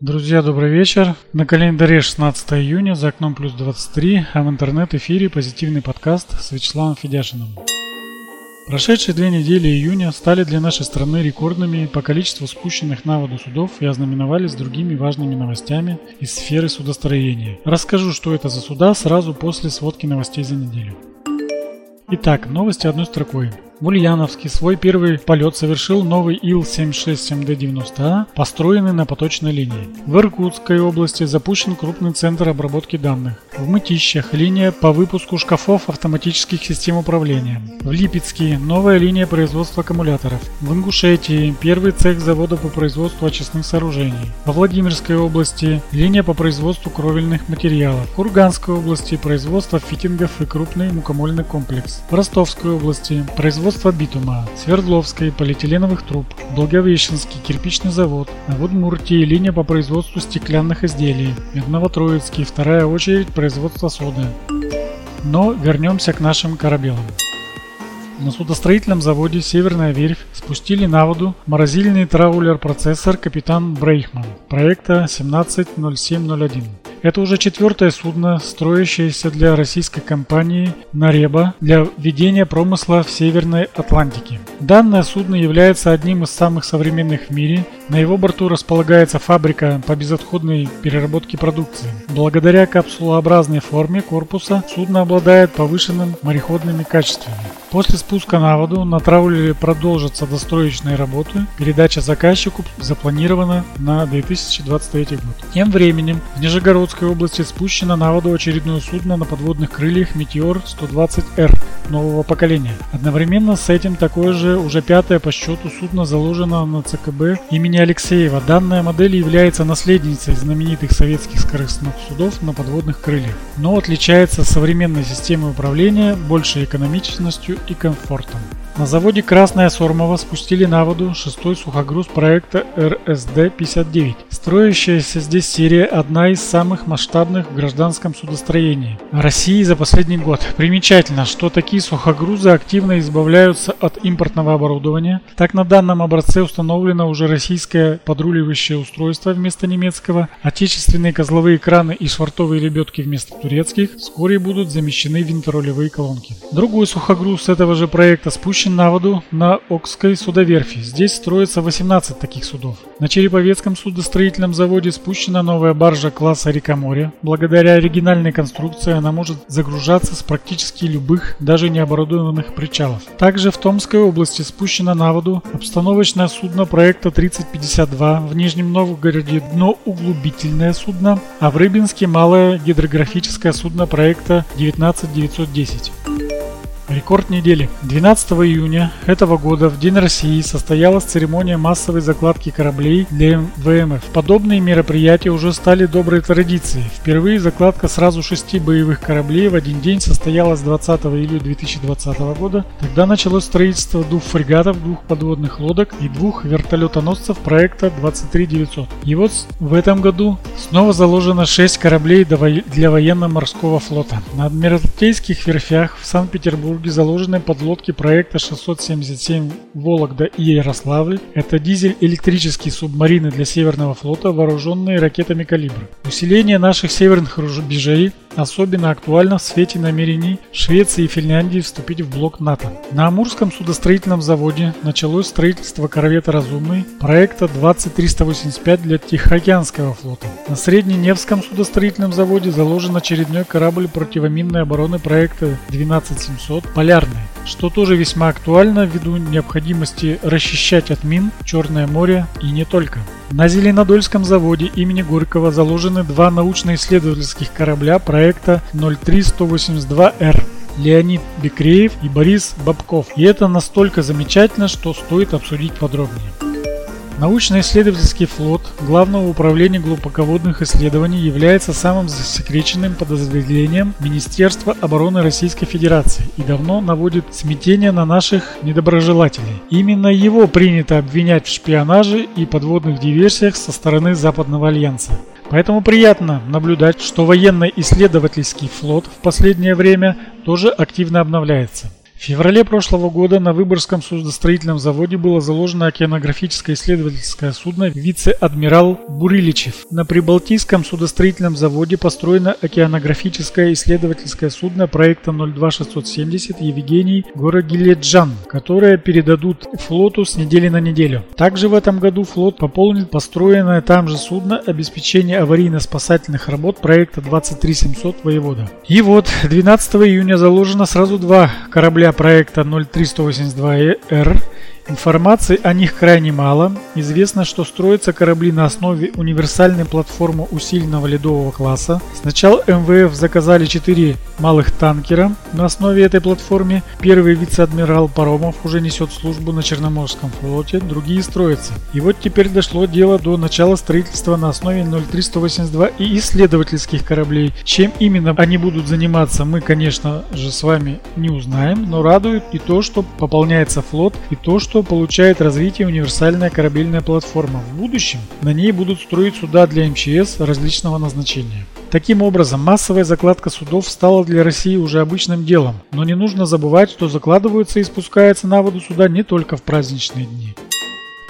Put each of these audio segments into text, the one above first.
Друзья, добрый вечер. На календаре 16 июня, за окном плюс 23, а в интернет-эфире позитивный подкаст с Вячеславом Федяшиным. Прошедшие две недели июня стали для нашей страны рекордными по количеству спущенных на воду судов и ознаменовались другими важными новостями из сферы судостроения. Расскажу, что это за суда сразу после сводки новостей за неделю. Итак, новости одной строкой. В Ульяновске свой первый полет совершил новый Ил-767Д-90А, построенный на поточной линии. В Иркутской области запущен крупный центр обработки данных. В Мытищах линия по выпуску шкафов автоматических систем управления. В Липецке новая линия производства аккумуляторов. В Ингушетии первый цех завода по производству очистных сооружений. Во Владимирской области линия по производству кровельных материалов. В Курганской области производство фитингов и крупный мукомольный комплекс. В Ростовской области производство производства битума, Свердловской полиэтиленовых труб, Благовещенский кирпичный завод, в Удмуртии линия по производству стеклянных изделий, в Новотроицке вторая очередь производства соды. Но вернемся к нашим корабелам. На судостроительном заводе «Северная верфь» спустили на воду морозильный траулер-процессор «Капитан Брейхман» проекта 170701. Это уже четвертое судно, строящееся для российской компании «Нареба» для ведения промысла в Северной Атлантике. Данное судно является одним из самых современных в мире. На его борту располагается фабрика по безотходной переработке продукции. Благодаря капсулообразной форме корпуса судно обладает повышенным мореходными качествами. После спуска на воду на траулере продолжатся достроечные работы. Передача заказчику запланирована на 2023 год. Тем временем в Нижегородской области спущено на воду очередное судно на подводных крыльях Метеор 120Р нового поколения. Одновременно с этим такое же уже пятое по счету судно заложено на ЦКБ имени Алексеева. Данная модель является наследницей знаменитых советских скоростных судов на подводных крыльях, но отличается современной системой управления, большей экономичностью и комфортом. На заводе Красная Сормова спустили на воду шестой сухогруз проекта РСД-59. Строящаяся здесь серия одна из самых масштабных в гражданском судостроении России за последний год. Примечательно, что такие сухогрузы активно избавляются от импортного оборудования. Так на данном образце установлено уже российское подруливающее устройство вместо немецкого, отечественные козловые краны и швартовые лебедки вместо турецких вскоре будут замещены винторолевые колонки. Другой сухогруз этого же проекта спущен выпущен на воду на Окской судоверфи. Здесь строится 18 таких судов. На Череповецком судостроительном заводе спущена новая баржа класса река-море. Благодаря оригинальной конструкции она может загружаться с практически любых, даже необорудованных причалов. Также в Томской области спущено на воду обстановочное судно проекта 3052, в Нижнем Новгороде дноуглубительное судно, а в Рыбинске малое гидрографическое судно проекта 19910. Рекорд недели. 12 июня этого года в День России состоялась церемония массовой закладки кораблей для ВМФ. Подобные мероприятия уже стали доброй традицией. Впервые закладка сразу шести боевых кораблей в один день состоялась 20 июля 2020 года. Тогда началось строительство двух фрегатов, двух подводных лодок и двух вертолетоносцев проекта 23900. И вот в этом году снова заложено 6 кораблей для военно-морского флота. На Адмиралтейских верфях в Санкт-Петербурге Петербурге заложены подлодки проекта 677 «Вологда» и «Ярославль». Это дизель-электрические субмарины для Северного флота, вооруженные ракетами «Калибр». Усиление наших северных рубежей особенно актуально в свете намерений Швеции и Финляндии вступить в блок НАТО. На Амурском судостроительном заводе началось строительство корвета «Разумный» проекта 20385 для Тихоокеанского флота. На Средненевском судостроительном заводе заложен очередной корабль противоминной обороны проекта 12700 «Полярный», что тоже весьма актуально ввиду необходимости расчищать от мин Черное море и не только. На Зеленодольском заводе имени Горького заложены два научно-исследовательских корабля проекта 03182Р. Леонид Бекреев и Борис Бабков. И это настолько замечательно, что стоит обсудить подробнее. Научно-исследовательский флот Главного управления глубоководных исследований является самым засекреченным подразделением Министерства обороны Российской Федерации и давно наводит смятение на наших недоброжелателей. Именно его принято обвинять в шпионаже и подводных диверсиях со стороны Западного Альянса. Поэтому приятно наблюдать, что военно-исследовательский флот в последнее время тоже активно обновляется. В феврале прошлого года на Выборгском судостроительном заводе было заложено океанографическое исследовательское судно «Вице-адмирал Буриличев». На Прибалтийском судостроительном заводе построено океанографическое исследовательское судно проекта 02670 «Евгений Горогиледжан», которое передадут флоту с недели на неделю. Также в этом году флот пополнит построенное там же судно обеспечение аварийно-спасательных работ проекта 23700 «Воевода». И вот 12 июня заложено сразу два корабля проекта 03182R Информации о них крайне мало. Известно, что строятся корабли на основе универсальной платформы усиленного ледового класса. Сначала МВФ заказали 4 малых танкера на основе этой платформы. Первый вице-адмирал Паромов уже несет службу на Черноморском флоте, другие строятся. И вот теперь дошло дело до начала строительства на основе 0382 и исследовательских кораблей. Чем именно они будут заниматься, мы, конечно же, с вами не узнаем, но радует и то, что пополняется флот, и то, что что получает развитие универсальная корабельная платформа. В будущем на ней будут строить суда для МЧС различного назначения. Таким образом, массовая закладка судов стала для России уже обычным делом, но не нужно забывать, что закладываются и спускаются на воду суда не только в праздничные дни.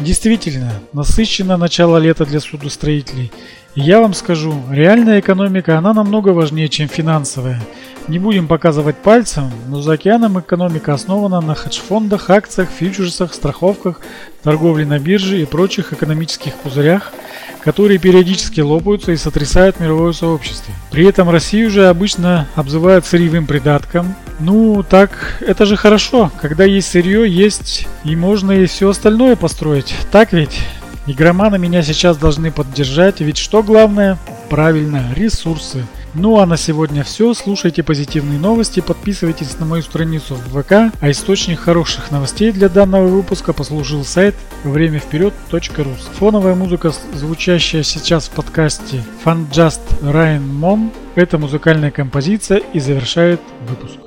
Действительно, насыщено начало лета для судостроителей. Я вам скажу, реальная экономика, она намного важнее, чем финансовая. Не будем показывать пальцем, но за океаном экономика основана на хедж-фондах, акциях, фьючерсах, страховках, торговле на бирже и прочих экономических пузырях, которые периодически лопаются и сотрясают мировое сообщество. При этом Россию же обычно обзывают сырьевым придатком. Ну, так, это же хорошо, когда есть сырье, есть и можно и все остальное построить. Так ведь? Игроманы меня сейчас должны поддержать, ведь что главное? Правильно, ресурсы. Ну а на сегодня все. Слушайте позитивные новости, подписывайтесь на мою страницу в ВК, а источник хороших новостей для данного выпуска послужил сайт времявперед.ру. Фоновая музыка, звучащая сейчас в подкасте Fun Just Ryan Mon, это музыкальная композиция и завершает выпуск.